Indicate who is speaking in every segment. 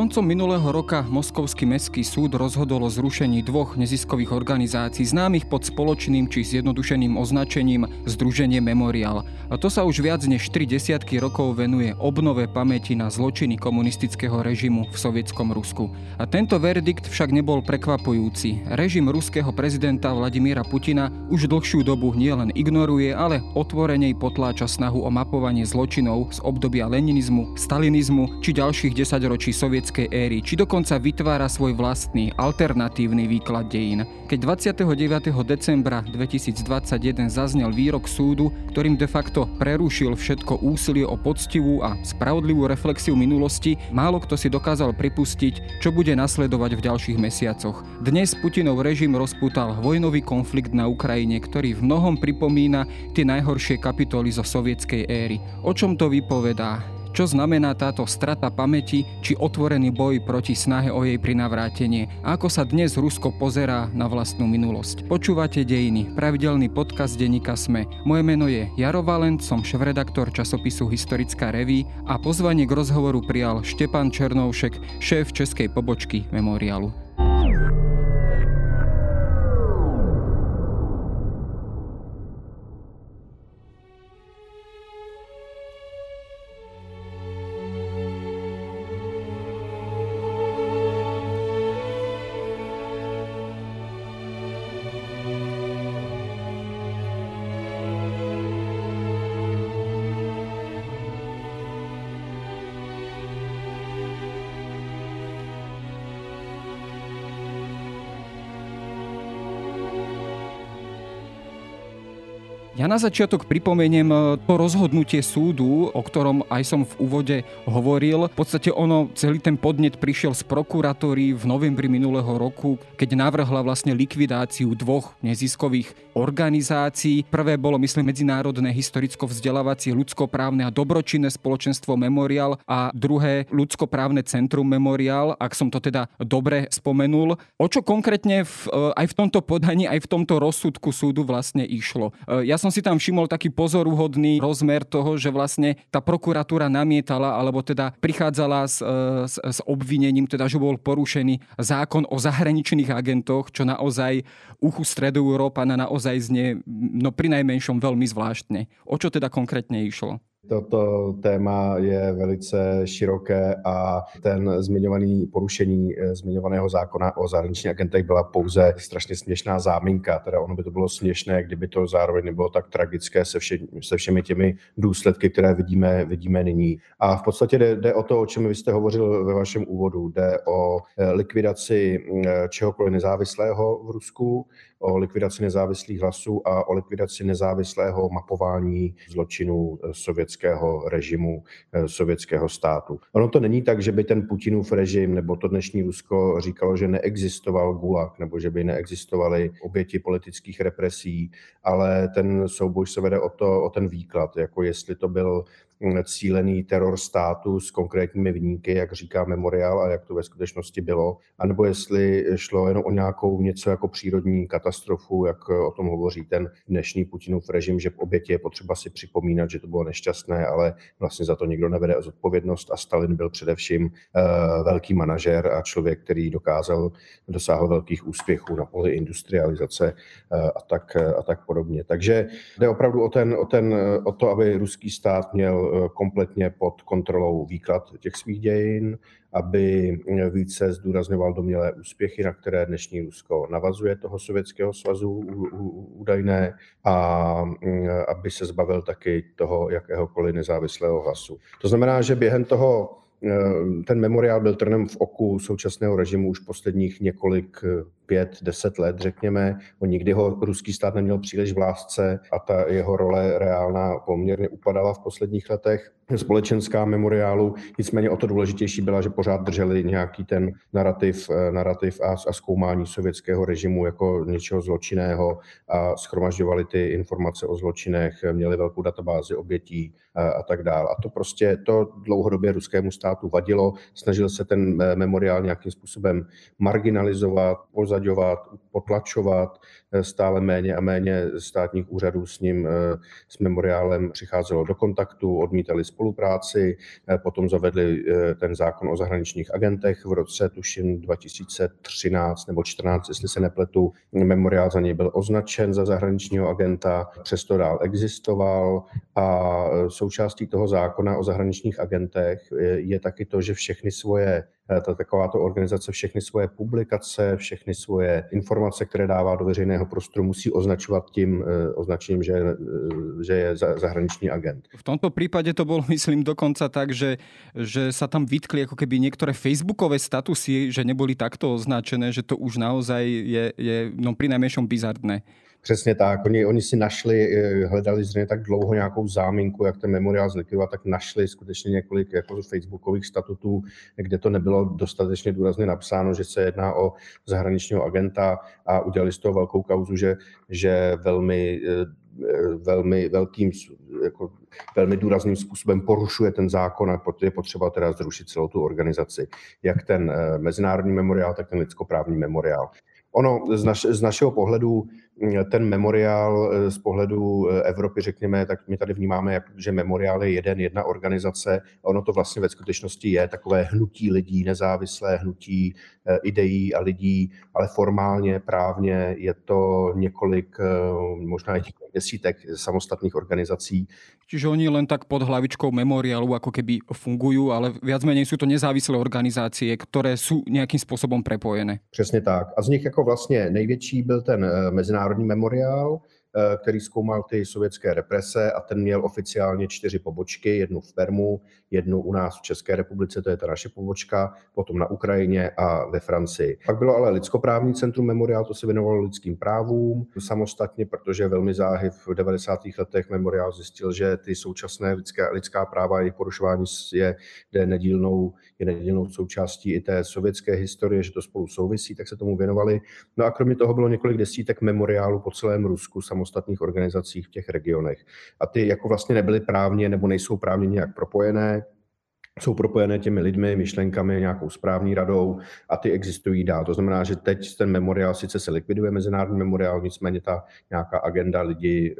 Speaker 1: Koncom minulého roka Moskovský mestský súd rozhodol o zrušení dvoch neziskových organizácií známych pod spoločným či zjednodušeným označením Združenie Memorial. A to sa už viac než 3 desiatky rokov venuje obnove pamäti na zločiny komunistického režimu v sovietskom Rusku. A tento verdikt však nebol prekvapujúci. Režim ruského prezidenta Vladimíra Putina už dlhšiu dobu nielen ignoruje, ale otvorenej potláča snahu o mapovanie zločinov z obdobia leninizmu, stalinizmu či ďalších desaťročí sovietského sovietskej éry, či dokonca vytvára svoj vlastný alternatívny výklad dejín. Keď 29. decembra 2021 zaznel výrok súdu, ktorým de facto prerušil všetko úsilie o poctivú a spravodlivú reflexiu minulosti, málo kto si dokázal pripustiť, čo bude nasledovať v ďalších mesiacoch. Dnes Putinov režim rozputal vojnový konflikt na Ukrajine, ktorý v mnohom pripomína tie najhoršie kapitoly zo sovietskej éry. O čom to vypovedá? Čo znamená táto strata pamäti či otvorený boj proti snahe o jej prinavrátenie? A ako sa dnes Rusko pozerá na vlastnú minulosť? Počúvate Dejiny, pravidelný podcast denníka SME. Moje meno je Jaro Valent, som šéf-redaktor časopisu Historická reví a pozvanie k rozhovoru prijal Štepan Černovšek, šéf českej pobočky Memorialu. Na začiatok pripomeniem e, to rozhodnutie súdu, o ktorom aj som v úvode hovoril. V podstate ono, celý ten podnet prišiel z prokuratúry v novembri minulého roku, keď navrhla vlastne likvidáciu dvoch neziskových organizácií. Prvé bolo, myslím, Medzinárodné historicko-vzdelávacie ľudskoprávne a dobročinné spoločenstvo Memorial a druhé ľudskoprávne centrum Memorial, ak som to teda dobre spomenul. O čo konkrétne v, e, aj v tomto podaní, aj v tomto rozsudku súdu vlastne išlo? E, ja som som si tam všimol taký pozoruhodný rozmer toho, že vlastne tá prokuratúra namietala, alebo teda prichádzala s, e, s, s obvinením, teda, že bol porušený zákon o zahraničných agentoch, čo naozaj uchu stredu Európa na naozaj znie no pri najmenšom veľmi zvláštne. O čo teda konkrétne išlo?
Speaker 2: Toto téma je velice široké a ten zmiňovaný porušení eh, zmiňovaného zákona o zahraničních agentech byla pouze strašně směšná záminka. Teda ono by to bylo směšné, kdyby to zároveň nebylo tak tragické se, vše, se všemi těmi důsledky, které vidíme, vidíme nyní. A v podstatě jde, jde o to, o čem vy jste hovořil ve vašem úvodu. Jde o eh, likvidaci eh, čehokoliv nezávislého v Rusku, o likvidaci nezávislých hlasů a o likvidaci nezávislého mapování zločinů eh, sovětského režimu, eh, sovětského státu. Ono to není tak, že by ten Putinův režim nebo to dnešní Rusko říkalo, že neexistoval Gulag nebo že by neexistovaly oběti politických represí, ale ten souboj se vede o, to, o ten výklad, jako jestli to byl cílený teror státu s konkrétními vníky, jak říká memoriál a jak to ve skutečnosti bylo, anebo jestli šlo jen o nějakou něco jako přírodní katastrofu, jak o tom hovoří ten dnešní Putinův režim, že v oběti je potřeba si připomínat, že to bylo nešťastné, ale vlastně za to nikdo nevede zodpovědnost a Stalin byl především uh, velký manažer a člověk, který dokázal dosáhl velkých úspěchů na poli industrializace uh, a, tak, a tak podobně. Takže jde opravdu o, ten, o, ten, o to, aby ruský stát měl Eh, kompletně pod kontrolou výklad těch svých dějin, aby více zdůrazňoval domělé úspěchy, na které dnešní Rusko navazuje toho Sovětského svazu údajné a mm, aby se zbavil taky toho jakéhokoliv nezávislého hlasu. To znamená, že během toho eh, ten memoriál byl trnem v oku současného režimu už posledních několik eh, pět, deset let, řekněme. On nikdy ho ruský stát neměl příliš v lásce a ta jeho role reálná poměrně upadala v posledních letech společenská memoriálu. Nicméně o to důležitější byla, že pořád drželi nějaký ten narrativ, eh, narrativ a, a zkoumání sovětského režimu jako něčeho zločinného a schromažďovali ty informace o zločinech, měli velkou databázi obětí a, a tak dále. A to prostě to dlouhodobě ruskému státu vadilo. Snažil se ten eh, memoriál nějakým způsobem marginalizovat, pozadí vylaďovat, potlačovat. Stále méně a méně státních úřadů s ním, s memoriálem přicházelo do kontaktu, odmítali spolupráci, potom zavedli ten zákon o zahraničních agentech v roce, tuším 2013 nebo 14, jestli se nepletu, memoriál za něj byl označen za zahraničního agenta, přesto dál existoval a součástí toho zákona o zahraničních agentech je taky to, že všechny svoje Eh, ta takováto organizace všechny svoje publikace, všechny svoje informace, které dává do veřejného prostoru, musí označovat tím eh, označením, že, eh, že je zahraniční agent.
Speaker 1: V tomto prípade to bolo, myslím, dokonca tak, že, že sa tam vytkli ako keby niektoré facebookové statusy, že neboli takto označené, že to už naozaj je, je no, pri najmenšom bizardné.
Speaker 2: Přesně tak. Oni, oni si našli, eh, hledali zřejmě tak dlouho nějakou záminku, jak ten memoriál zlikvidovat, tak našli skutečně několik jako facebookových statutů, kde to nebylo dostatečně důrazně napsáno, že se jedná o zahraničního agenta a udělali z toho velkou kauzu, že, že velmi eh, velmi velkým, jako velmi důrazným způsobem porušuje ten zákon a proto je potřeba teda zrušit celou tu organizaci. Jak ten eh, mezinárodní memoriál, tak ten lidskoprávní memoriál. Ono z, naš, z našeho pohledu ten memoriál eh, z pohledu eh, Evropy, řekněme, tak my tady vnímáme, že memoriál je jeden, jedna organizace. Ono to vlastně ve skutečnosti je takové hnutí lidí, nezávislé hnutí eh, ideí a lidí, ale formálně, právně je to několik, možná i desítek samostatných organizací.
Speaker 1: Čiže oni len tak pod hlavičkou memoriálu ako keby fungujú, ale viac menej sú to nezávislé organizácie, které sú nejakým spôsobom prepojené.
Speaker 2: Přesně tak. A z nich jako vlastně největší byl ten mezinárodní Národní memoriál, který zkoumal ty sovětské represe a ten měl oficiálně čtyři pobočky, jednu v Permu, jednu u nás v České republice, to je ta naše pobočka, potom na Ukrajině a ve Francii. Pak bylo ale lidskoprávní centrum Memoriál, to se věnovalo lidským právům samostatně, protože velmi záhy v 90. letech Memoriál zjistil, že ty současné lidská, lidská práva a jejich porušování je, je, nedílnou, je nedílnou součástí i té sovětské historie, že to spolu souvisí, tak se tomu věnovali. No a kromě toho bylo několik desítek memoriálů po celém Rusku, samostatných organizacích v těch regionech. A ty jako vlastně nebyly právně nebo nejsou právně nějak propojené, jsou propojené těmi lidmi, myšlenkami, nějakou správní radou a ty existují dál. To znamená, že teď ten memoriál sice se likviduje, mezinárodní memoriál, nicméně ta nějaká agenda lidí eh,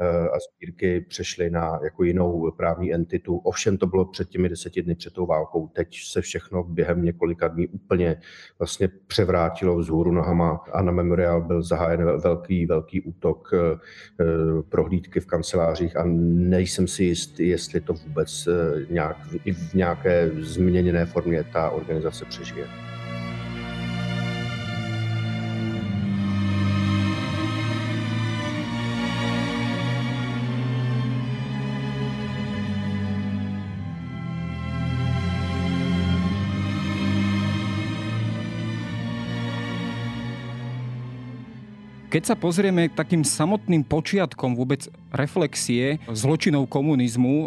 Speaker 2: eh, a sbírky přešly na jako jinou právní entitu. Ovšem to bylo před těmi deseti dny před tou válkou. Teď se všechno během několika dní úplně vlastně převrátilo vzhůru nohama a na memoriál byl zahájen velký, velký útok eh, prohlídky v kancelářích a nejsem si jistý, jestli to vůbec nějak v nějaké změněné formě ta organizace přežije.
Speaker 1: Keď sa pozrieme k takým samotným počiatkom vôbec reflexie zločinov komunizmu e,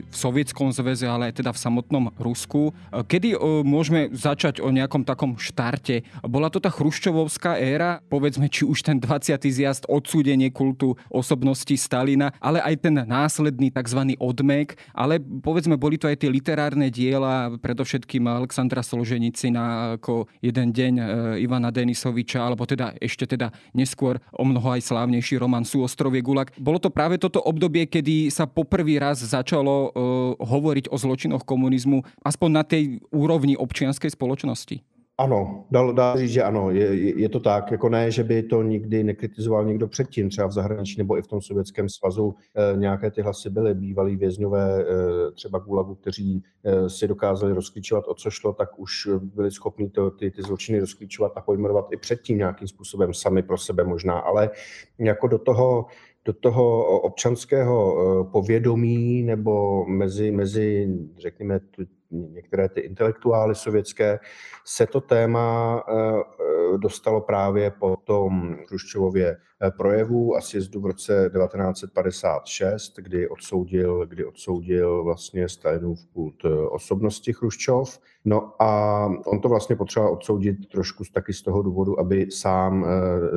Speaker 1: v Sovietskom zväze, ale aj teda v samotnom Rusku, e, kedy e, môžeme začať o nejakom takom štarte? Bola to tá chruščovovská éra, povedzme, či už ten 20. zjazd, odsúdenie kultu osobnosti Stalina, ale aj ten následný tzv. odmek, ale povedzme, boli to aj tie literárne diela, predovšetkým Alexandra Solženicina ako jeden deň Ivana Denisoviča, alebo teda ešte teda neskôr neskôr o mnoho aj slávnejší román Sú ostrovie Gulag. Bolo to práve toto obdobie, kedy sa poprvý raz začalo uh, hovoriť o zločinoch komunizmu, aspoň na tej úrovni občianskej spoločnosti?
Speaker 2: Ano, dá, dá říct, že ano, je, je to tak. Jako ne, že by to nikdy nekritizoval někdo předtím, třeba v zahraničí nebo i v tom Sovětském svazu e, nějaké ty hlasy byly. Bývalí vězňové, e, třeba Gulagu, kteří e, si dokázali rozklíčovat, o co šlo, tak už byli schopni to, ty, ty zločiny rozklíčovat a pojmenovat i předtím nějakým způsobem sami pro sebe možná. Ale jako do toho do toho občanského povědomí nebo mezi, mezi řekněme, některé ty intelektuály sovětské, se to téma eh, eh, dostalo právě po tom Hruščovově eh, projevu a sjezdu v roce 1956, kdy odsoudil, kdy odsoudil vlastně Stalinův kult osobnosti Chruščov. No a on to vlastně potřeboval odsoudit trošku taky z toho důvodu, aby sám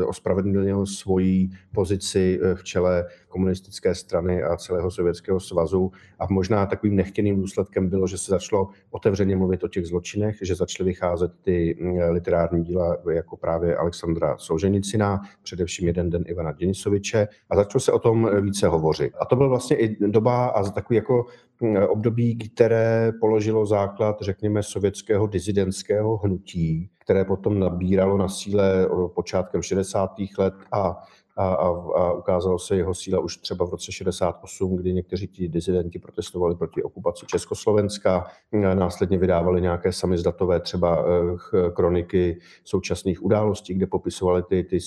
Speaker 2: ospravedlnil svoji pozici v čele komunistické strany a celého Sovětského svazu. A možná takovým nechtěným důsledkem bylo, že se začalo začalo otevřeně mluvit o těch zločinech, že začaly vycházet ty mm, literární díla jako právě Alexandra Solženicina, především jeden den Ivana Denisoviče a začalo se o tom více hovořit. A to byl vlastně i doba a takový jako mm, období, které položilo základ, řekněme, sovětského dizidentského hnutí, které potom nabíralo na síle počátkem 60. let a a, a, a ukázalo se jeho síla už třeba v roce 68, kdy někteří ti dizidenti protestovali proti okupaci Československa, následně vydávali nějaké samizdatové třeba eh, kroniky současných událostí, kde popisovali ty, ty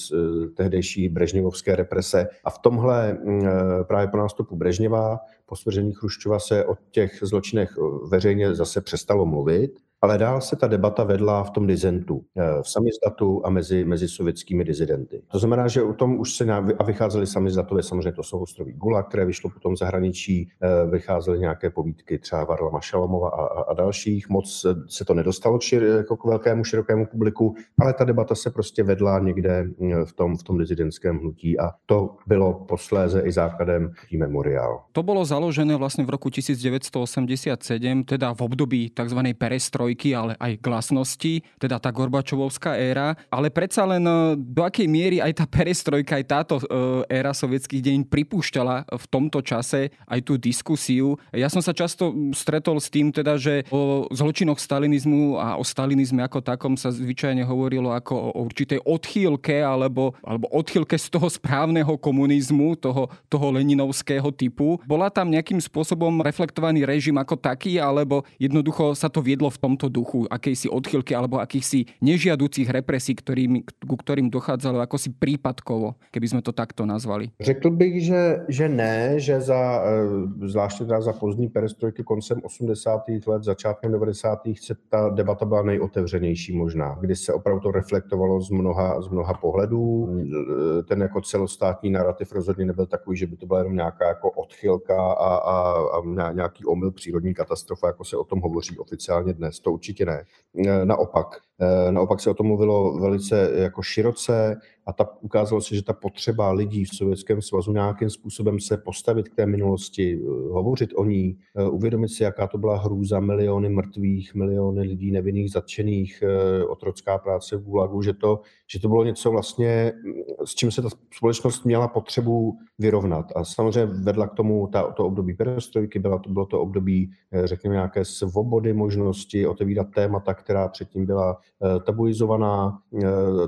Speaker 2: tehdejší brežněvovské represe. A v tomhle mm, eh, právě po nástupu Brežněva, po svržení Chruščova se o těch zločinech eh, veřejně zase přestalo mluvit ale dál se ta debata vedla v tom dizentu, eh, v samizdatu a mezi, mezi sovětskými dizidenty. To znamená, že o tom už se a vycházely samizdatové, samozřejmě to jsou ostrovy Gula, které vyšlo potom zahraničí, eh, vycházely nějaké povídky třeba Varla Mašalomova a, a, a dalších. Moc se to nedostalo šir, jako k velkému, širokému publiku, ale ta debata se prostě vedla někde eh, v tom, v tom dizidentském hnutí a to bylo posléze i základem tý memoriál.
Speaker 1: To bylo založené vlastně v roku 1987, teda v období tzv. perestroj ale aj glasnosti, teda tá Gorbačovovská éra, ale predsa len e, do akej miery aj tá perestrojka, aj táto e, éra sovietských deň pripúšťala v tomto čase aj tú diskusiu. Ja som sa často stretol s tým teda, že o zločinoch stalinizmu a o stalinizme ako takom sa zvyčajne hovorilo ako o určitej odchýlke alebo, alebo odchýlke z toho správneho komunizmu, toho, toho leninovského typu. Bola tam nejakým spôsobom reflektovaný režim ako taký, alebo jednoducho sa to viedlo v tomto tomto duchu akejsi odchylky alebo akýchsi nežiaducích represí, ktorým, ku ktorým dochádzalo ako si prípadkovo, keby sme to takto nazvali?
Speaker 2: Řekl bych, že, že ne, že za, e, zvláště teda za pozdní perestrojky koncem 80. let, začátkem 90. se ta debata byla nejotevřenější možná, kdy se opravdu to reflektovalo z mnoha, z mnoha pohledů. E, ten jako celostátní narrativ rozhodně nebyl takový, že by to byla jenom nějaká jako odchylka a, a, a nějaký omyl přírodní katastrofa, jako se o tom hovoří oficiálně dnes. To určitě ne. E, naopak, e, naopak se o tom mluvilo velice jako široce, a ta, ukázalo se, že ta potřeba lidí v Sovětském svazu nějakým způsobem se postavit k té minulosti, eh, hovořit o ní, eh, uvědomit si, jaká to byla hrůza, miliony mrtvých, miliony lidí nevinných, zatčených, eh, otrocká práce v Gulagu, že to, že to bylo něco vlastně, mm, s čím se ta společnost měla potřebu vyrovnat. A samozřejmě vedla k tomu ta, to období perestrojky, byla to, bylo to období, řekněme, nějaké svobody, možnosti otevírat témata, která předtím byla tabuizovaná.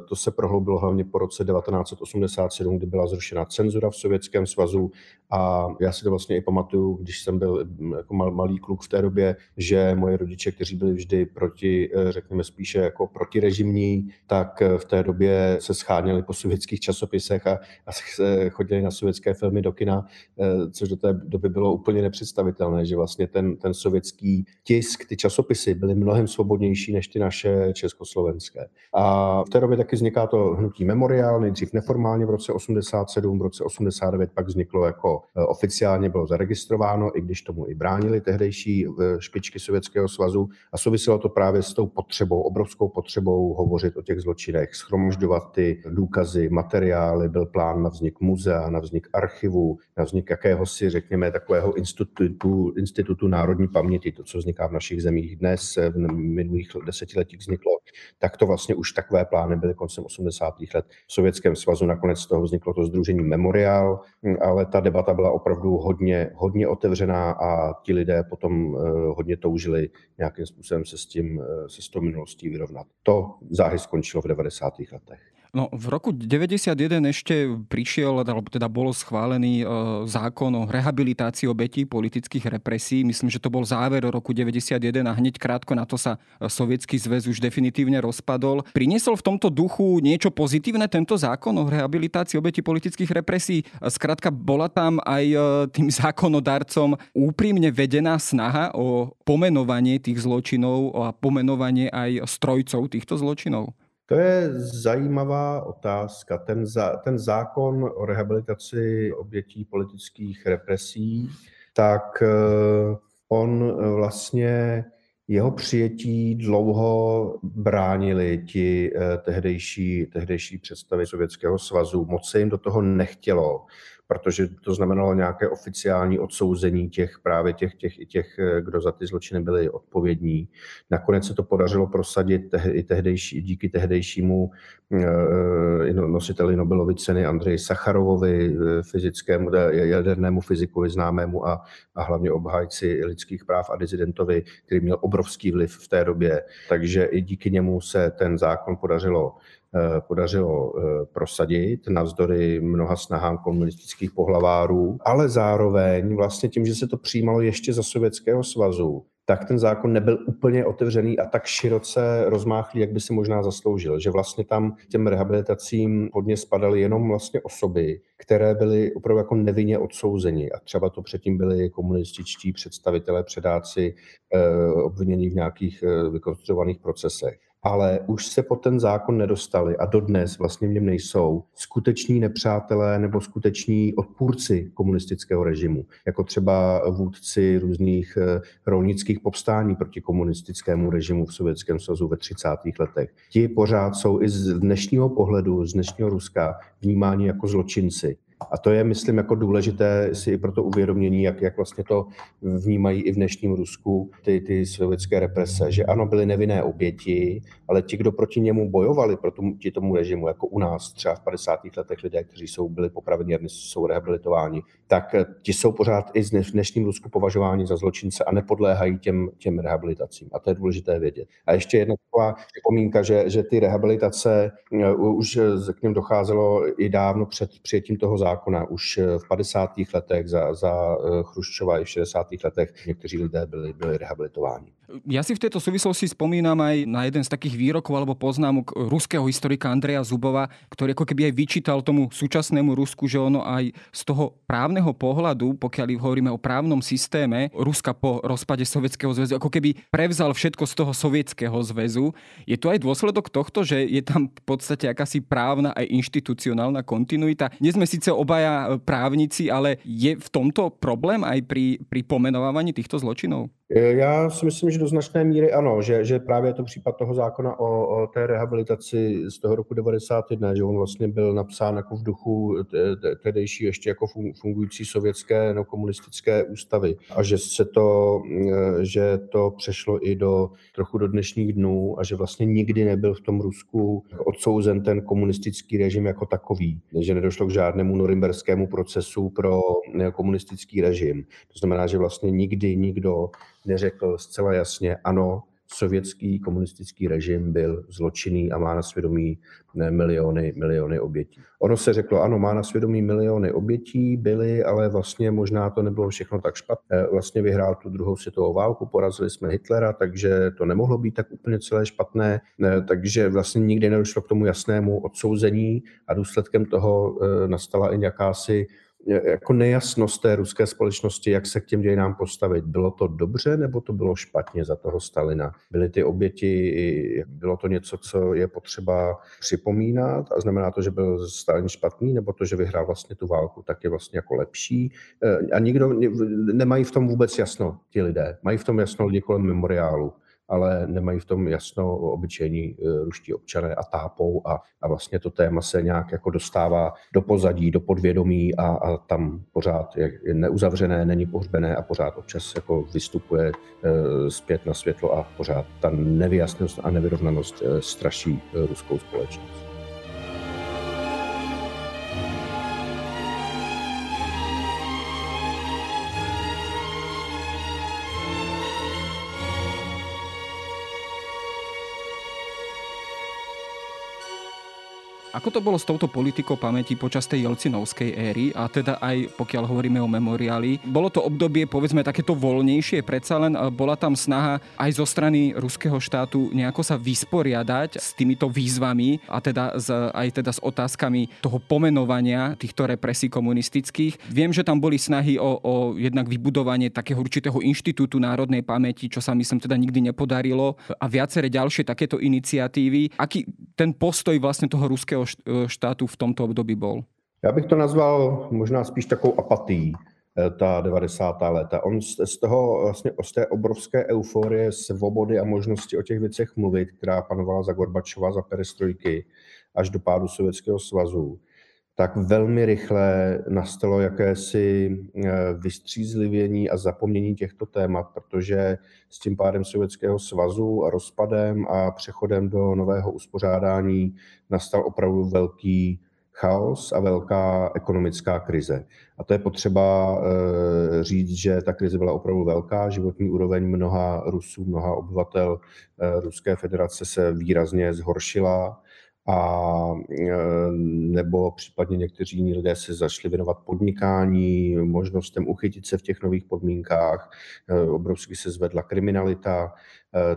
Speaker 2: To se prohloubilo hlavně po roce 1987, kdy byla zrušena cenzura v Sovětském svazu a já si to vlastně i pamatuju, když jsem byl mm, jako mal, malý kluk v té době, že moje rodiče, kteří byli vždy proti, eh, řekněme spíše jako protirežimní, tak eh, v té době se scháněli po sovětských časopisech a, a chodili na sovětské filmy do kina, eh, což do té doby bylo úplně nepředstavitelné, že vlastně ten, ten sovětský tisk, ty časopisy byly mnohem svobodnější než ty naše československé. A v té době taky vzniká to hnutí Memorial, memoriál, nejdřív neformálně v roce 87, v roce 89 pak vzniklo jako e, oficiálně bylo zaregistrováno, i když tomu i bránili tehdejší e, špičky Sovětského svazu. A souviselo to právě s tou potřebou, obrovskou potřebou hovořit o těch zločinech, schromažďovat ty důkazy, materiály, byl plán na vznik muzea, na vznik archivu, na vznik jakéhosi, řekněme, takového institutu, institutu národní paměti, to, co vzniká v našich zemích dnes, v minulých desetiletích vzniklo, tak to vlastně už takové plány byly koncem 80. let v Sovětském svazu. Nakonec z toho vzniklo to združení Memorial, ale ta debata byla opravdu hodně, hodně otevřená a ti lidé potom eh, hodně toužili nějakým způsobem se s tím, eh, se s tou minulostí vyrovnat. To záhy skončilo v 90. letech.
Speaker 1: No, v roku 91 ešte prišiel, alebo teda bol schválený e, zákon o rehabilitácii obetí politických represí. Myslím, že to bol záver roku 91 a hneď krátko na to sa e, Sovietský zväz už definitívne rozpadol. Priniesol v tomto duchu niečo pozitívne tento zákon o rehabilitácii obetí politických represí? Skrátka, bola tam aj e, tým zákonodarcom úprimne vedená snaha o pomenovanie tých zločinov a pomenovanie aj strojcov týchto zločinov?
Speaker 2: To je zajímavá otázka. Ten, za, ten zákon o rehabilitaci obětí politických represí, tak eh, on vlastně jeho přijetí dlouho bránili ti eh, tehdejší, tehdejší představy Sovětského svazu. Moc se jim do toho nechtělo protože to znamenalo nějaké oficiální odsouzení těch právě těch, těch, těch, kdo za ty zločiny byli odpovědní. Nakonec se to podařilo prosadit i tehdejší, díky tehdejšímu eh, nositeli Nobelovy ceny Andreji Sacharovovi, eh, fyzickému, jadernému fyzikovi známému a, a hlavně obhájci lidských práv a dizidentovi, který měl obrovský vliv v té době. Takže i díky němu se ten zákon podařilo Eh, podařilo eh, prosadit navzdory mnoha snahám komunistických pohlavárů, ale zároveň vlastně tím, že se to přijímalo ještě za Sovětského svazu, tak ten zákon nebyl úplně otevřený a tak široce rozmáchlý, jak by si možná zasloužil. Že vlastně tam těm rehabilitacím hodně spadaly jenom vlastně osoby, které byly opravdu jako nevinně odsouzeni. A třeba to předtím byli komunističtí představitelé, předáci eh, obvinění v nějakých vykonstruovaných procesech ale už se po ten zákon nedostali a dodnes vlastně v něm nejsou skuteční nepřátelé nebo skuteční odpůrci komunistického režimu, jako třeba vůdci různých eh, rolnických povstání proti komunistickému režimu v Sovětském svazu ve 30. letech. Ti pořád jsou i z dnešního pohledu, z dnešního Ruska vnímáni jako zločinci. A to je, myslím, jako důležité si i pro to uvědomění, jak, jak vlastně to vnímají i v dnešním Rusku ty, ty sovětské represe, že ano, byly nevinné oběti, ale ti, kdo proti němu bojovali, proti tomu režimu, jako u nás třeba v 50. letech lidé, kteří jsou byli popraveni a dnes jsou rehabilitováni, tak ti jsou pořád i v dnešním Rusku považováni za zločince a nepodléhají těm, těm rehabilitacím. A to je důležité vědět. A ještě jedna taková připomínka, že, že ty rehabilitace uh, už k něm docházelo i dávno před přijetím toho zákona už eh, v 50. letech za, za eh, Chruščova i v 60. letech někteří lidé byli, byli rehabilitováni.
Speaker 1: Ja si v tejto súvislosti spomínam aj na jeden z takých výrokov alebo poznámok ruského historika Andreja Zubova, ktorý ako keby aj vyčítal tomu súčasnému Rusku, že ono aj z toho právneho pohľadu, pokiaľ hovoríme o právnom systéme Ruska po rozpade Sovietskeho zväzu, ako keby prevzal všetko z toho Sovietskeho zväzu. Je to aj dôsledok tohto, že je tam v podstate akási právna aj inštitucionálna kontinuita. Nie sme síce obaja právnici, ale je v tomto problém aj pri, pri pomenovávaní týchto zločinov?
Speaker 2: Já si myslím, že do značné míry ano, že, že právě je to případ toho zákona o, o té rehabilitaci z toho roku 91, že on vlastně byl napsán jako v duchu tehdejší ještě jako fungující sovětské no, komunistické ústavy a že se to, že to přešlo i do trochu do dnešních dnů a že vlastně nikdy nebyl v tom Rusku odsouzen ten komunistický režim jako takový, že nedošlo k žádnému norimberskému procesu pro komunistický režim. To znamená, že vlastně nikdy nikdo neřekl zcela jasně, ano, sovětský komunistický režim byl zločinný a má na svědomí miliony, miliony obětí. Ono se řeklo, ano, má na svědomí miliony obětí, byly, ale vlastně možná to nebylo všechno tak špatné. Vlastně vyhrál tu druhou světovou válku, porazili jsme Hitlera, takže to nemohlo být tak úplně celé špatné, takže vlastně nikdy nedošlo k tomu jasnému odsouzení a důsledkem toho eh, nastala i jakási jako nejasnost té ruské společnosti, jak se k těm dějinám postavit. Bylo to dobře nebo to bylo špatně za toho Stalina? Byly ty oběti, bylo to něco, co je potřeba připomínat a znamená to, že byl Stalin špatný nebo to, že vyhrál vlastně tu válku, tak je vlastně jako lepší. A nikdo, nemají v tom vůbec jasno ti lidé. Mají v tom jasno lidi kolem memoriálu ale nemají v tom jasno obyčejní eh, ruští občané a tápou a, a vlastně to téma se nějak jako dostává do pozadí, do podvědomí a, a tam pořád je neuzavřené, není pohřbené a pořád občas jako vystupuje e, zpět na světlo a pořád ta nevyjasněnost a nevyrovnanost e, straší e, ruskou společnost.
Speaker 1: Ako to bolo s touto politikou pamäti počas tej Jelcinovskej éry a teda aj pokiaľ hovoríme o memoriáli? Bolo to obdobie povedzme takéto voľnejšie, predsa len bola tam snaha aj zo strany ruského štátu nejako sa vysporiadať s týmito výzvami a teda s, aj teda s otázkami toho pomenovania týchto represí komunistických. Viem, že tam boli snahy o, o jednak vybudovanie takého určitého inštitútu národnej pamäti, čo sa myslím teda nikdy nepodarilo a viaceré ďalšie takéto iniciatívy. Aký ten postoj vlastne toho ruského E, štátu v tomto období bol?
Speaker 2: Já bych to nazval možná spíš takovou apatií e, ta 90. léta. On z toho vlastně z té obrovské euforie, svobody a možnosti o těch věcech mluvit, která panovala za Gorbačova, za perestrojky, až do pádu Sovětského svazu, tak velmi rychle nastalo jakési eh, vystřízlivění a zapomnění těchto témat, protože s tím pádem Sovětského svazu a rozpadem a přechodem do nového uspořádání nastal opravdu velký chaos a velká ekonomická krize. A to je potřeba eh, říct, že ta krize byla opravdu velká. Životní úroveň mnoha Rusů, mnoha obyvatel eh, Ruské federace se výrazně zhoršila a e, nebo případně někteří jiní lidé se zašli věnovat podnikání, možnostem uchytit se v těch nových podmínkách, e, obrovsky se zvedla kriminalita,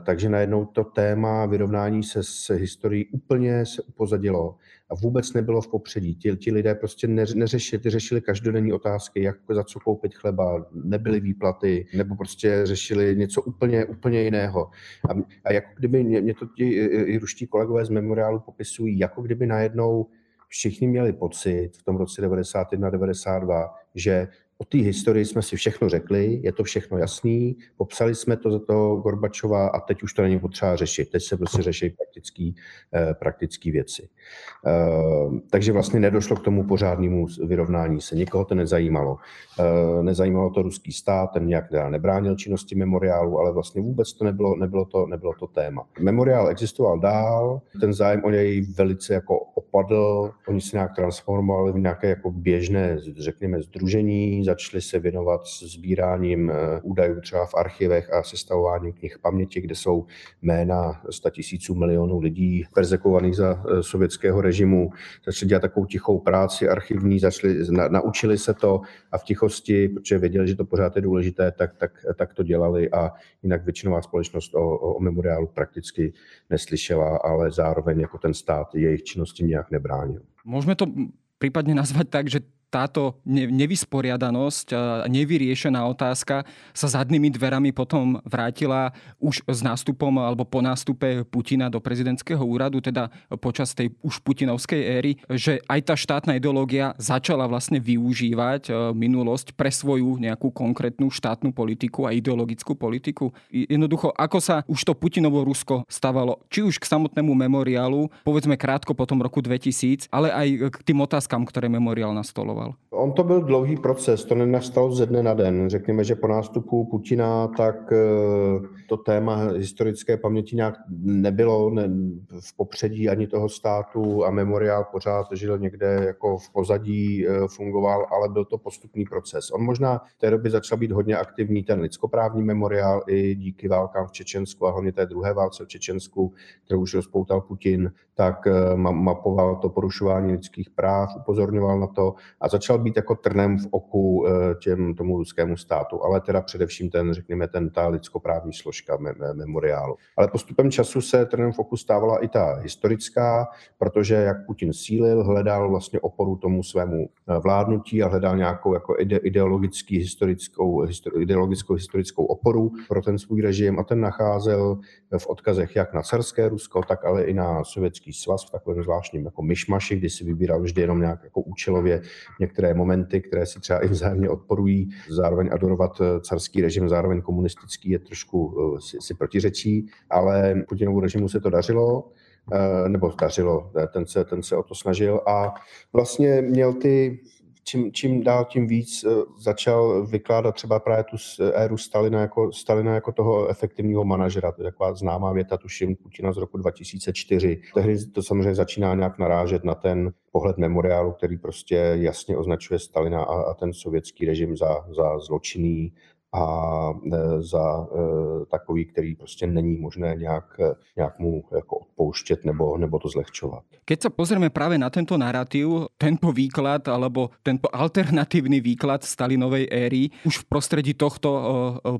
Speaker 2: takže najednou to téma vyrovnání se s historií úplně se upozadilo a vůbec nebylo v popředí. Ti, ti lidé prostě neřešili, ty řešili každodenní otázky, jak za co koupit chleba, nebyly výplaty, nebo prostě řešili něco úplně, úplně jiného. A, a jako kdyby mě, mě to ti i ruští kolegové z memoriálu popisují, jako kdyby najednou všichni měli pocit v tom roce 91-92, že O té historii jsme si všechno řekli, je to všechno jasný, popsali jsme to za toho Gorbačova a teď už to není potřeba řešit. Teď se prostě řeší praktické eh, praktický věci. Eh, takže vlastně nedošlo k tomu pořádnému vyrovnání se. Nikoho to nezajímalo. Eh, nezajímalo to ruský stát, ten nějak nebránil činnosti memoriálu, ale vlastně vůbec to nebylo, nebylo, to, nebylo to téma. Memoriál existoval dál, ten zájem o něj velice jako opadl, oni se nějak transformovali v nějaké jako běžné, řekněme, združení, začali se věnovat sbíráním eh, údajů třeba v archivech a sestavováním knih paměti, kde jsou jména 100 tisíců milionů lidí perzekovaných za eh, sovětského režimu. Začali dělat takovou tichou práci archivní, začali, na, naučili se to a v tichosti, protože věděli, že to pořád je důležité, tak, tak, tak to dělali a jinak většinová společnost o, o memoriálu prakticky neslyšela, ale zároveň jako ten stát jejich činnosti nějak nebránil.
Speaker 1: Můžeme to prípadne nazvať tak, že táto nevysporiadanosť nevyriešená otázka sa zadnými dverami potom vrátila už s nástupom alebo po nástupe Putina do prezidentského úradu, teda počas tej už putinovskej éry, že aj tá štátna ideológia začala vlastne využívať e, minulosť pre svoju nejakú konkrétnu štátnu politiku a ideologickú politiku. Jednoducho, ako sa už to Putinovo Rusko stavalo, či už k samotnému memoriálu, povedzme krátko po tom roku 2000, ale aj k tým otázkam, ktoré memoriál nastoloval vyjadřoval?
Speaker 2: On to byl dlouhý proces, to nenastalo ze dne na den. Řekněme, že po nástupu Putina tak eh, to téma historické paměti nějak nebylo ne, v popředí ani toho státu a memoriál pořád žil někde jako v pozadí, eh, fungoval, ale byl to postupný proces. On možná v té době začal být hodně aktivní ten lidskoprávní memoriál i díky válkám v Čečensku a hlavně té druhé válce v Čečensku, kterou už rozpoutal Putin, tak eh, mapoval to porušování lidských práv, upozorňoval na to a začal být jako trnem v oku eh, těm, tomu ruskému státu, ale teda především ten, řekněme, ten, ta lidskoprávní složka me, me, memoriálu. Ale postupem času se trnem v oku stávala i ta historická, protože jak Putin sílil, hledal vlastně oporu tomu svému eh, vládnutí a hledal nějakou jako ide, ideologický, historickou, histori, ideologickou historickou oporu pro ten svůj režim a ten nacházel v odkazech jak na carské Rusko, tak ale i na sovětský svaz v takovém zvláštním jako myšmaši, kdy si vybíral vždy jenom nějak jako účelově některé momenty, které si třeba i vzájemně odporují. Zároveň adorovat eh, carský režim, zároveň komunistický je trošku eh, si, si protiřečí, ale Putinovu režimu se to dařilo eh, nebo dařilo, ten se, ten se o to snažil a vlastně měl ty čím, čím dál tím víc eh, začal vykládat třeba právě tu éru Stalina jako, Stalina jako toho efektivního manažera. To je taková známá věta, tuším, Putina z roku 2004. Tehdy to samozřejmě začíná nějak narážet na ten pohled memoriálu, který prostě jasně označuje Stalina a, a ten sovětský režim za, za zločinný, a e, za e, takový, který prostě není možné nějak, nějak mu jako odpouštět nebo, nebo to zlehčovat.
Speaker 1: Keď sa pozrieme práve na tento narratív, tento výklad alebo tento alternatívny výklad Stalinovej éry už v prostredí tohto e,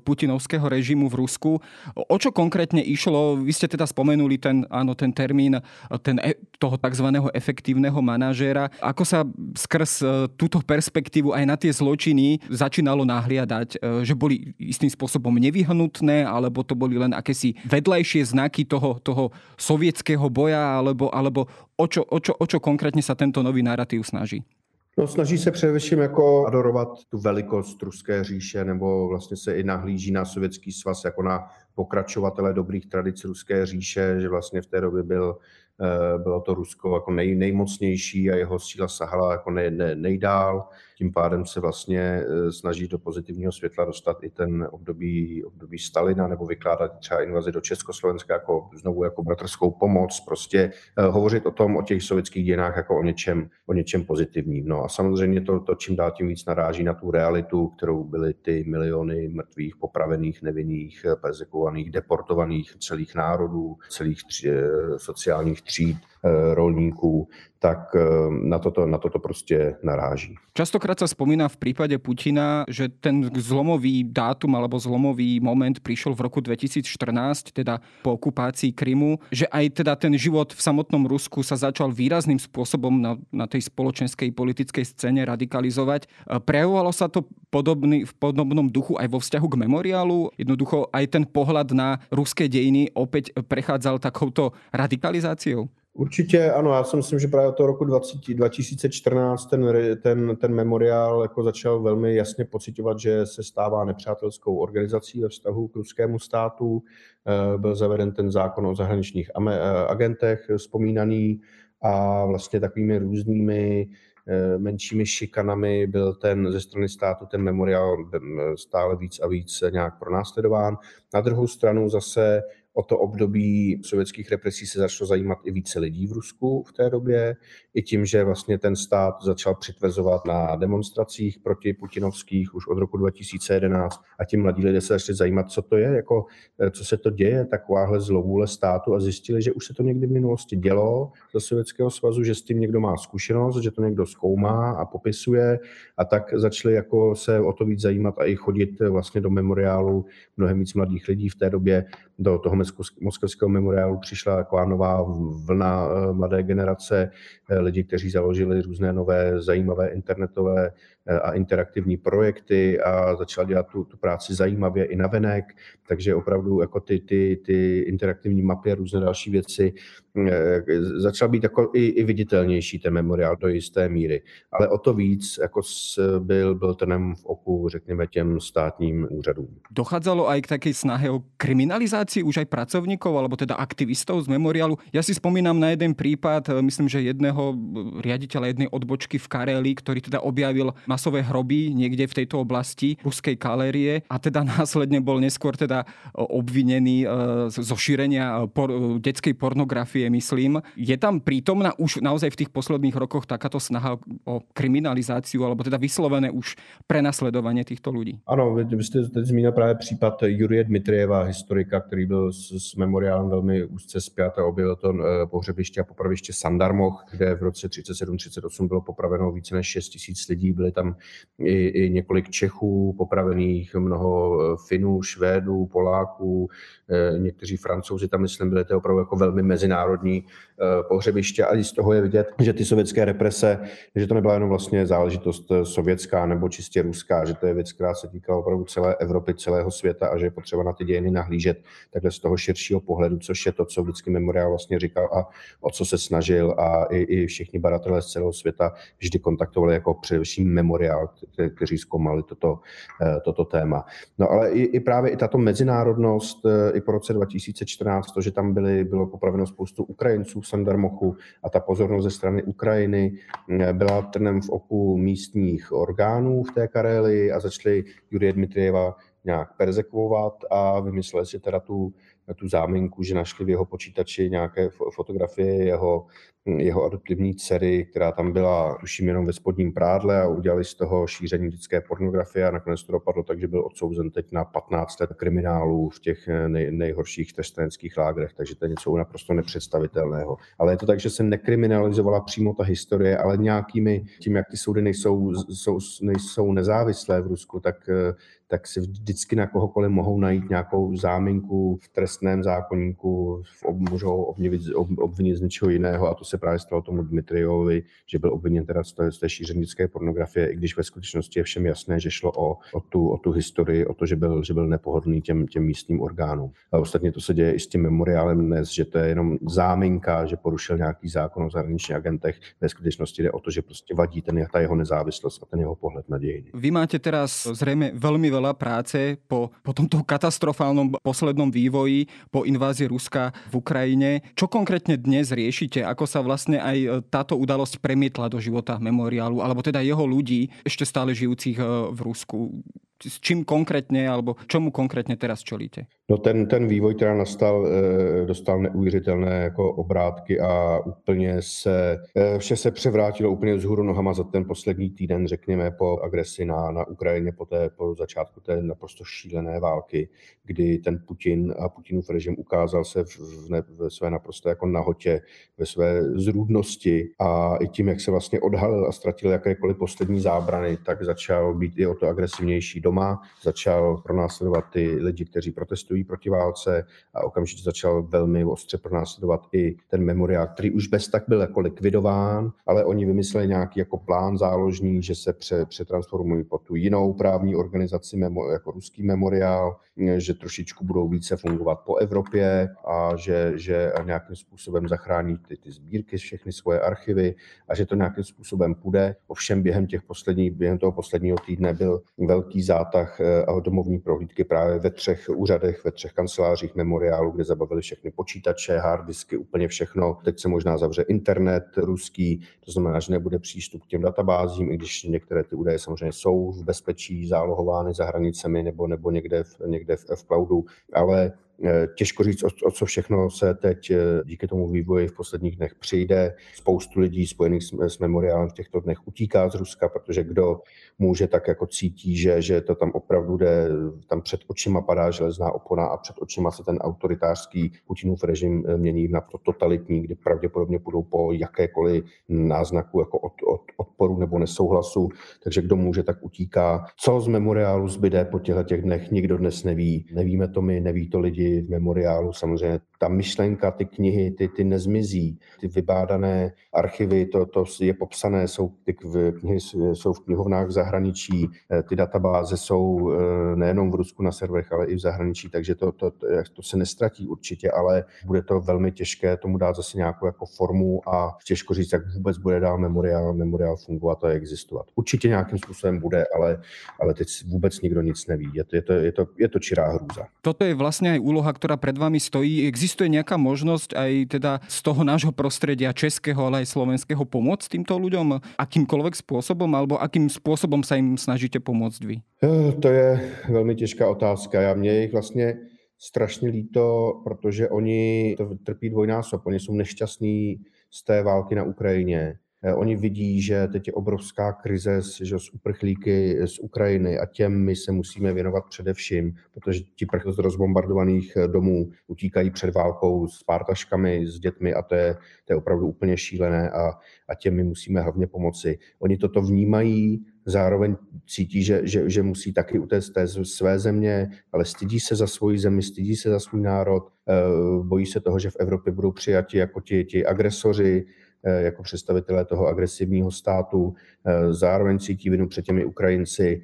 Speaker 1: putinovského režimu v Rusku, o čo konkrétne išlo? Vy ste teda spomenuli ten, áno, ten termín ten, toho tzv. efektívneho manažéra. Ako sa skrz túto perspektívu aj na tie zločiny začínalo nahliadať, že boli istým spôsobom nevyhnutné, alebo to boli len akési vedlejšie znaky toho, toho sovietského boja, alebo, alebo o, čo, o, čo, o čo konkrétne sa tento nový narratív snaží?
Speaker 2: No, snaží se především jako adorovat tu velikost Ruské říše, nebo vlastně se i nahlíží na Sovětský svaz jako na pokračovatele dobrých tradic Ruské říše, že vlastně v té době byl bylo to Rusko jako nej, nejmocnější a jeho síla sahala jako nej, nej, nejdál. Tím pádem se vlastně eh, snaží do pozitivního světla dostat i ten období, období Stalina nebo vykládat třeba invazi do Československa jako znovu jako bratrskou pomoc, prostě eh, hovořit o tom, o těch sovětských dějinách jako o něčem, o něčem pozitivním. No a samozřejmě to, to čím dál tím víc naráží na tu realitu, kterou byly ty miliony mrtvých, popravených, nevinných, persekovaných, deportovaných celých národů, celých tři, eh, sociálních tříd, rolníků, tak eh, na toto, na toto prostě naráží.
Speaker 1: Častokrát sa spomína v prípade Putina, že ten zlomový dátum alebo zlomový moment prišiel v roku 2014, teda po okupácii Krymu, že aj teda ten život v samotnom Rusku sa začal výrazným spôsobom na, na tej spoločenskej politickej scéne radikalizovať. Eh, prejavovalo sa to podobný, v podobnom duchu aj vo vzťahu k memoriálu? Jednoducho aj ten pohľad na ruské dejiny opäť prechádzal takouto radikalizáciou?
Speaker 2: Určitě ano, já si myslím, že právě od toho roku 20, 2014 ten, ten, ten memoriál jako začal velmi jasně pocitovat, že se stává nepřátelskou organizací ve vztahu k ruskému státu. Eh, byl zaveden ten zákon o zahraničních eh, agentech vzpomínaný a vlastně takovými různými eh, menšími šikanami byl ten ze strany státu ten memoriál stále víc a víc nějak pronásledován. Na druhou stranu zase O to období sovětských represí se začalo zajímat i více lidí v Rusku v té době, i tím, že vlastně ten stát začal přitvrzovat na demonstracích proti putinovských už od roku 2011 a ti mladí lidé se začali zajímat, co to je, jako, eh, co se to děje, takováhle zlovůle státu a zjistili, že už se to někdy v minulosti dělo za Sovětského svazu, že s tím někdo má zkušenost, že to někdo zkoumá a popisuje a tak začali jako se o to víc zajímat a i chodit vlastně do memoriálu mnohem víc mladých lidí v té době do toho moskevského memoriálu přišla taková nová vlna eh, mladé generace eh, lidí, kteří založili různé nové zajímavé internetové a interaktivní projekty a začala dělat tu, tu práci zajímavě i na venek, takže opravdu jako ty, ty, ty interaktivní mapy a různé další věci začal být jako i, i viditelnější ten memoriál do jisté míry. Ale o to víc jako byl, byl trnem v oku, řekněme, těm státním úřadům.
Speaker 1: Dochádzalo aj k takej snahe o kriminalizácii už aj pracovníkov, alebo teda aktivistov z memoriálu. Ja si spomínam na jeden prípad, e, myslím, že jedného riaditeľa jednej odbočky v Kareli, ktorý teda objavil masové hroby niekde v tejto oblasti ruskej kalérie a teda následne bol neskôr teda obvinený e, zo šírenia por- detskej pornografie, myslím. Je tam prítomná už naozaj v tých posledných rokoch takáto snaha o kriminalizáciu, alebo teda vyslovené už prenasledovanie týchto ľudí?
Speaker 2: Ano, vy, vy jste teď zmínil právě případ Jurie Dmitrieva, historika, který byl s, s memoriálem velmi úzce zpět a objevil to eh, pohřebiště a popraviště Sandarmoch, kde v roce 37-38 bylo popraveno více než 6 tisíc lidí. Byly tam i, i několik Čechů popravených, mnoho eh, Finů, Švédů, Poláků, eh, někteří Francouzi tam, myslím, byly to opravdu jako velmi mezinárodní pohřebiště. A i z toho je vidět, že ty sovětské represe, že to nebyla jenom vlastně záležitost sovětská nebo čistě ruská, že to je věc, která se týkala opravdu celé Evropy, celého světa a že je potřeba na ty dějiny nahlížet takhle z toho širšího pohledu, což je to, co vždycky memoriál vlastně říkal a o co se snažil a i, i všichni badatelé z celého světa vždy kontaktovali jako především memoriál, kteří zkoumali toto, eh, toto téma. No ale i, i právě i tato mezinárodnost, eh, i po roce 2014, to, že tam byly, bylo popraveno spoustu Ukrajinců v Sandarmochu a ta pozornost ze strany Ukrajiny eh, byla trnem v oku místních orgánů v té Kareli a začali Jurie Dmitrieva nějak perzekvovat a vymysleli si teda tu tu záminku, že našli v jeho počítači nějaké fotografie jeho, jeho adoptivní dcery, která tam byla, tuším, jenom ve spodním prádle a udělali z toho šíření dětské pornografie a nakonec to dopadlo tak, že byl odsouzen teď na 15 let kriminálu v těch nej, nejhorších trestnénských lágrech, takže to je něco naprosto nepředstavitelného. Ale je to tak, že se nekriminalizovala přímo ta historie, ale nějakými, tím, jak ty soudy nejsou, jsou, nejsou nezávislé v Rusku, tak tak si vždycky na kohokoliv mohou najít nějakou záminku v trestném zákonníku, můžou obvinit, obvinit z něčeho jiného a to se právě stalo tomu Dmitrijovi, že byl obviněn teda z té, z té šířenické pornografie, i když ve skutečnosti je všem jasné, že šlo o, o, tu, o tu historii, o to, že byl, že byl nepohodlný těm, těm místním orgánům. A ostatně to se děje i s tím memoriálem dnes, že to je jenom záminka, že porušil nějaký zákon o zahraničních agentech. Ve skutečnosti jde o to, že prostě vadí ten, ta jeho nezávislost a ten jeho pohled na dějiny.
Speaker 1: Vy máte teraz zřejmě velmi veľa práce po, po tomto katastrofálnom poslednom vývoji. po invázii Ruska v Ukrajine. Čo konkrétne dnes riešite? Ako sa vlastne aj táto udalosť premietla do života memoriálu, alebo teda jeho ľudí, ešte stále žijúcich v Rusku? S čím konkrétně, alebo čemu konkrétně teraz čelíte?
Speaker 2: No ten, ten vývoj, která nastal, eh, dostal neuvěřitelné jako obrátky a úplně se, eh, vše se převrátilo úplně vzhůru nohama za ten poslední týden, řekněme, po agresi na, na Ukrajině, po, té, po začátku té naprosto šílené války, kdy ten Putin a Putinův režim ukázal se v, v, ne, ve své naprosto jako nahotě, ve své zrůdnosti a i tím, jak se vlastně odhalil a ztratil jakékoliv poslední zábrany, tak začal být i o to agresivnější doma, začal pronásledovat ty lidi, kteří protestují proti válce a okamžitě začal velmi ostře pronásledovat i ten memoriál, který už bez tak byl jako likvidován, ale oni vymysleli nějaký jako plán záložní, že se pře, přetransformují pod tu jinou právní organizaci, memo, jako ruský memoriál, že trošičku budou více fungovat po Evropě a že, že nějakým způsobem zachrání ty, ty sbírky, všechny svoje archivy a že to nějakým způsobem půjde. Ovšem během těch posledních, během toho posledního týdne byl velký zá zátah eh, a domovní prohlídky právě ve třech úřadech, ve třech kancelářích memoriálu, kde zabavili všechny počítače, harddisky, úplně všechno. Teď se možná zavře internet ruský, to znamená, že nebude přístup k těm databázím, i když některé ty údaje samozřejmě jsou v bezpečí zálohovány za hranicemi nebo, nebo někde, v, někde v, v cloudu, ale těžko říct, o, co všechno se teď eh, díky tomu vývoji v posledních dnech přijde. Spoustu lidí spojených s, s memoriálem v těchto dnech utíká z Ruska, protože kdo může tak jako cítí, že, že to tam opravdu jde, tam před očima padá železná opona a před očima se ten autoritářský Putinův režim eh, mění na to totalitní, kdy pravděpodobně budou po jakékoliv náznaku jako od, od, odporu nebo nesouhlasu, takže kdo může, tak utíká. Co z memoriálu zbyde po těchto těch dnech, nikdo dnes neví. Nevíme to my, neví to lidi, v memoriálu. Samozřejmě ta myšlenka, ty knihy, ty, ty nezmizí. Ty vybádané archivy, to, to je popsané, jsou ty knihy jsou v knihovnách v zahraničí, eh, ty databáze jsou eh, nejenom v Rusku na serverech, ale i v zahraničí, takže to, to, to, to se nestratí určitě, ale bude to velmi těžké tomu dát zase nějakou jako formu a těžko říct, jak vůbec bude dál memoriál, memoriál fungovat a existovat. Určitě nějakým způsobem bude, ale, ale teď vůbec nikdo nic neví. Je to, je to, je to, je to čirá hrůza.
Speaker 1: Toto je vlastně aj úloha, ktorá pred vami stojí. Existuje nejaká možnosť aj teda z toho nášho prostredia českého, ale aj slovenského pomôcť týmto ľuďom akýmkoľvek spôsobom, alebo akým spôsobom sa im snažíte pomôcť vy?
Speaker 2: Eh, to je velmi těžká otázka. Já mě jich vlastně strašně líto, protože oni trpí dvojnásob. Oni jsou nešťastní z té války na Ukrajině. Eh, oni vidí, že teď je obrovská krize že z uprchlíky z Ukrajiny a těm my se musíme věnovat především, protože ti prchlí z rozbombardovaných eh, domů utíkají před válkou s pártaškami, s dětmi a to je, to je opravdu úplně šílené a, a těm my musíme hlavně pomoci. Oni toto vnímají, zároveň cítí, že, že, že musí taky utéct té své země, ale stydí se za svoji zemi, stydí se za svůj národ, eh, bojí se toho, že v Evropě budou přijati jako ti, ti agresoři, jako představitelé toho agresivního státu, eh, zároveň cítí vinu před těmi Ukrajinci,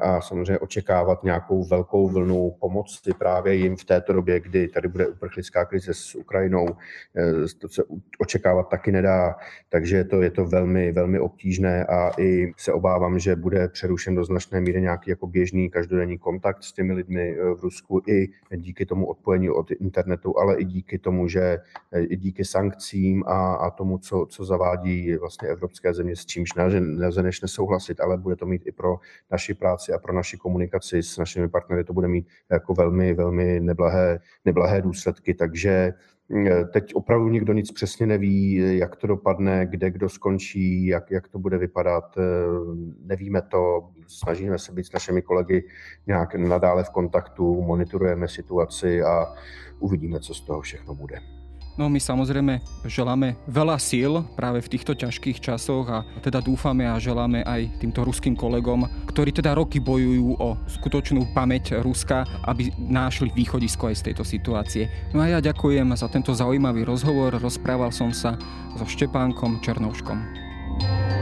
Speaker 2: a samozřejmě očekávat nějakou velkou vlnu pomoci právě jim v této době, kdy tady bude uprchlická krize s Ukrajinou. Eh, to se očekávat taky nedá, takže to, je to velmi, velmi obtížné a i se obávám, že bude přerušen do značné míry nějaký jako běžný každodenní kontakt s těmi lidmi eh, v Rusku i díky tomu odpojení od internetu, ale i díky tomu, že eh, i díky sankcím a, a tomu, co, co zavádí vlastně evropské země, s čímž nelze než nesouhlasit, ale bude to mít i pro naši práci a pro naši komunikaci s našimi partnery to bude mít jako velmi, velmi neblahé, neblahé důsledky. Takže mm, teď opravdu nikdo nic přesně neví, jak to dopadne, kde kdo skončí, jak, jak to bude vypadat. Eh, nevíme to, snažíme se být s našimi kolegy nějak nadále v kontaktu, monitorujeme situaci a uvidíme, co z toho všechno bude.
Speaker 1: No my samozrejme želáme veľa síl práve v týchto ťažkých časoch a teda dúfame a želáme aj týmto ruským kolegom, ktorí teda roky bojujú o skutočnú pamäť Ruska, aby nášli východisko aj z tejto situácie. No a ja ďakujem za tento zaujímavý rozhovor. Rozprával som sa so Štepánkom Černovškom. To